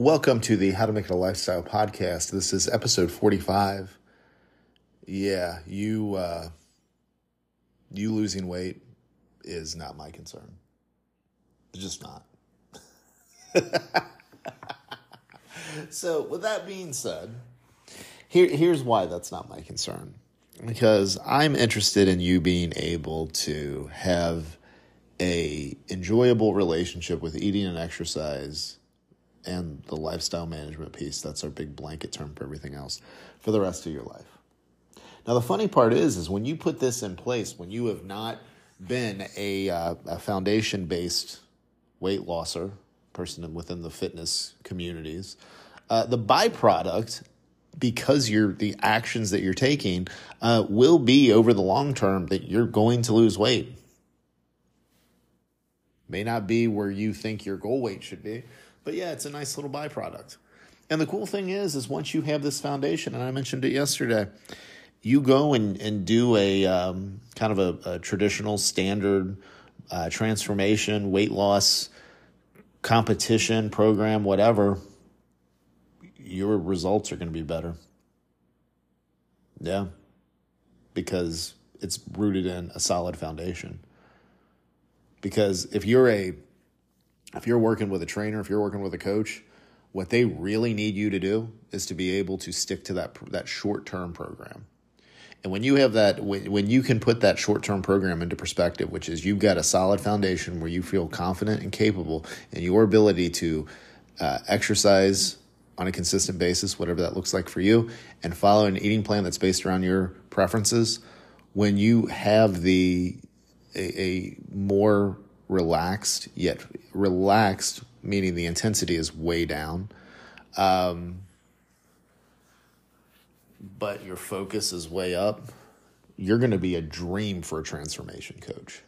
Welcome to the How to Make It a Lifestyle podcast. This is episode 45. Yeah, you uh you losing weight is not my concern. It's just not. so, with that being said, here here's why that's not my concern. Because I'm interested in you being able to have a enjoyable relationship with eating and exercise and the lifestyle management piece that's our big blanket term for everything else for the rest of your life. Now the funny part is is when you put this in place when you have not been a, uh, a foundation based weight losser person within the fitness communities uh, the byproduct because you're the actions that you're taking uh, will be over the long term that you're going to lose weight. May not be where you think your goal weight should be but yeah, it's a nice little byproduct. And the cool thing is, is once you have this foundation, and I mentioned it yesterday, you go and, and do a um, kind of a, a traditional standard uh, transformation, weight loss competition program, whatever, your results are going to be better. Yeah. Because it's rooted in a solid foundation. Because if you're a if you're working with a trainer, if you're working with a coach, what they really need you to do is to be able to stick to that that short-term program. And when you have that, when, when you can put that short term program into perspective, which is you've got a solid foundation where you feel confident and capable in your ability to uh, exercise on a consistent basis, whatever that looks like for you, and follow an eating plan that's based around your preferences, when you have the a, a more relaxed, yet relaxed, meaning the intensity is way down. Um, but your focus is way up, you're going to be a dream for a transformation coach.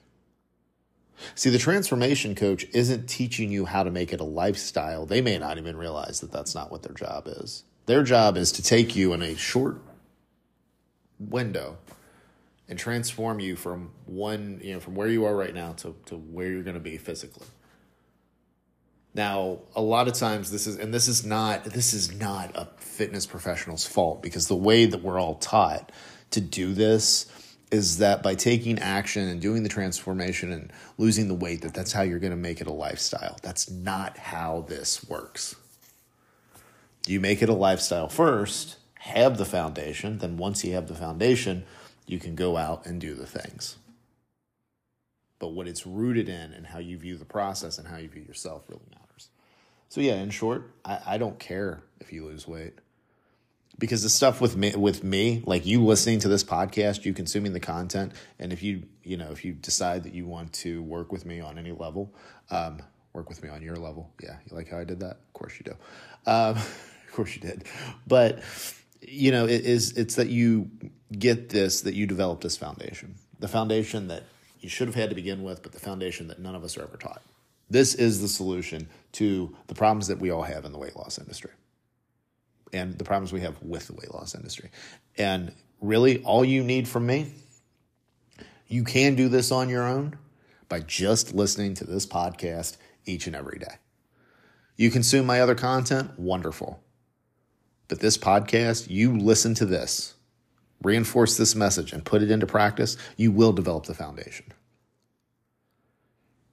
See, the transformation coach isn't teaching you how to make it a lifestyle. They may not even realize that that's not what their job is. Their job is to take you in a short window and transform you from one, you know, from where you are right now to, to where you're going to be physically. Now, a lot of times this is, and this is not, this is not a fitness professional's fault because the way that we're all taught to do this is that by taking action and doing the transformation and losing the weight, that that's how you're going to make it a lifestyle. That's not how this works. You make it a lifestyle first, have the foundation, then once you have the foundation, you can go out and do the things. But what it's rooted in and how you view the process and how you view yourself really matters. So yeah, in short, I, I don't care if you lose weight. Because the stuff with me with me, like you listening to this podcast, you consuming the content, and if you you know if you decide that you want to work with me on any level, um, work with me on your level. Yeah, you like how I did that? Of course you do. Um, of course you did. But you know, it is it's that you get this that you developed this foundation, the foundation that you should have had to begin with, but the foundation that none of us are ever taught. This is the solution to the problems that we all have in the weight loss industry and the problems we have with the weight loss industry. And really, all you need from me, you can do this on your own by just listening to this podcast each and every day. You consume my other content, wonderful. But this podcast, you listen to this reinforce this message and put it into practice, you will develop the foundation.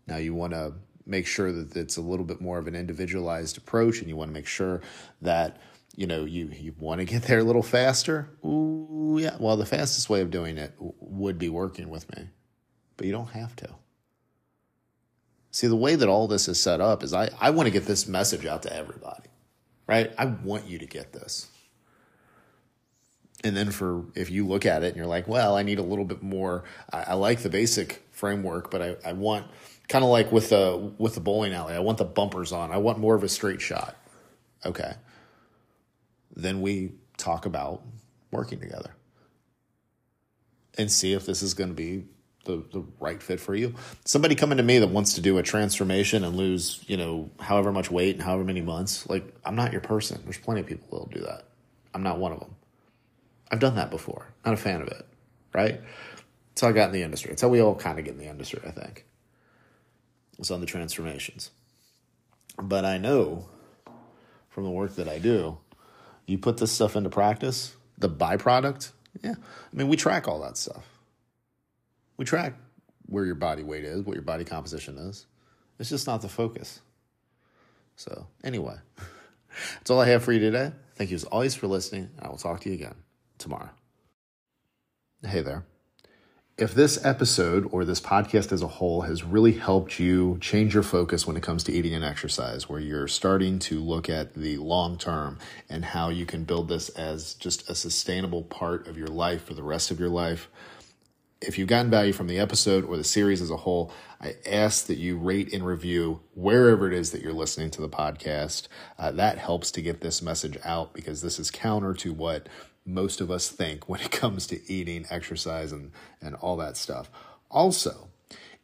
Now, you want to make sure that it's a little bit more of an individualized approach and you want to make sure that you know you you want to get there a little faster. Ooh, yeah well the fastest way of doing it would be working with me but you don't have to. See the way that all this is set up is i i want to get this message out to everybody right? I want you to get this and then for if you look at it and you're like well i need a little bit more i, I like the basic framework but i, I want kind of like with the with the bowling alley i want the bumpers on i want more of a straight shot okay then we talk about working together and see if this is going to be the, the right fit for you. Somebody coming to me that wants to do a transformation and lose, you know, however much weight in however many months, like I'm not your person. There's plenty of people that'll do that. I'm not one of them. I've done that before. Not a fan of it, right? That's how I got in the industry. It's how we all kind of get in the industry, I think. It's on the transformations. But I know from the work that I do. You put this stuff into practice, the byproduct, yeah. I mean, we track all that stuff. We track where your body weight is, what your body composition is. It's just not the focus. So, anyway, that's all I have for you today. Thank you as always for listening, I will talk to you again tomorrow. Hey there. If this episode or this podcast as a whole has really helped you change your focus when it comes to eating and exercise, where you're starting to look at the long term and how you can build this as just a sustainable part of your life for the rest of your life, if you've gotten value from the episode or the series as a whole, I ask that you rate and review wherever it is that you're listening to the podcast. Uh, that helps to get this message out because this is counter to what most of us think when it comes to eating, exercise, and, and all that stuff. Also,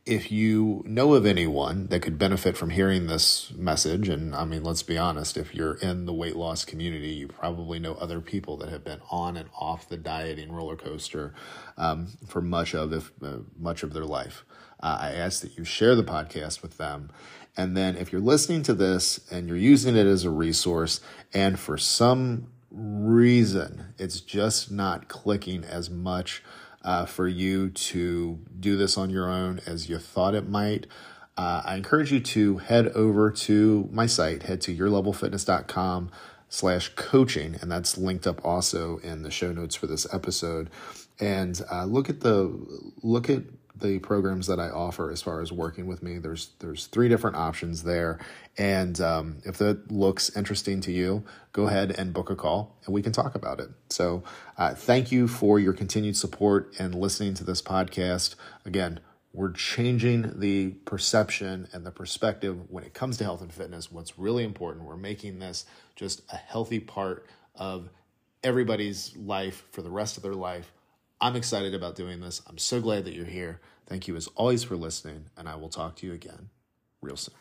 if you know of anyone that could benefit from hearing this message, and I mean, let's be honest, if you're in the weight loss community, you probably know other people that have been on and off the dieting roller coaster um, for much of if, uh, much of their life. Uh, I ask that you share the podcast with them. And then if you're listening to this and you're using it as a resource, and for some reason. It's just not clicking as much uh, for you to do this on your own as you thought it might, uh, I encourage you to head over to my site, head to yourlevelfitness.com slash coaching, and that's linked up also in the show notes for this episode. And uh, look at the look at the programs that I offer as far as working with me. There's there's three different options there, and um, if that looks interesting to you, go ahead and book a call, and we can talk about it. So, uh, thank you for your continued support and listening to this podcast. Again, we're changing the perception and the perspective when it comes to health and fitness. What's really important, we're making this just a healthy part of everybody's life for the rest of their life I'm excited about doing this. I'm so glad that you're here. Thank you as always for listening, and I will talk to you again real soon.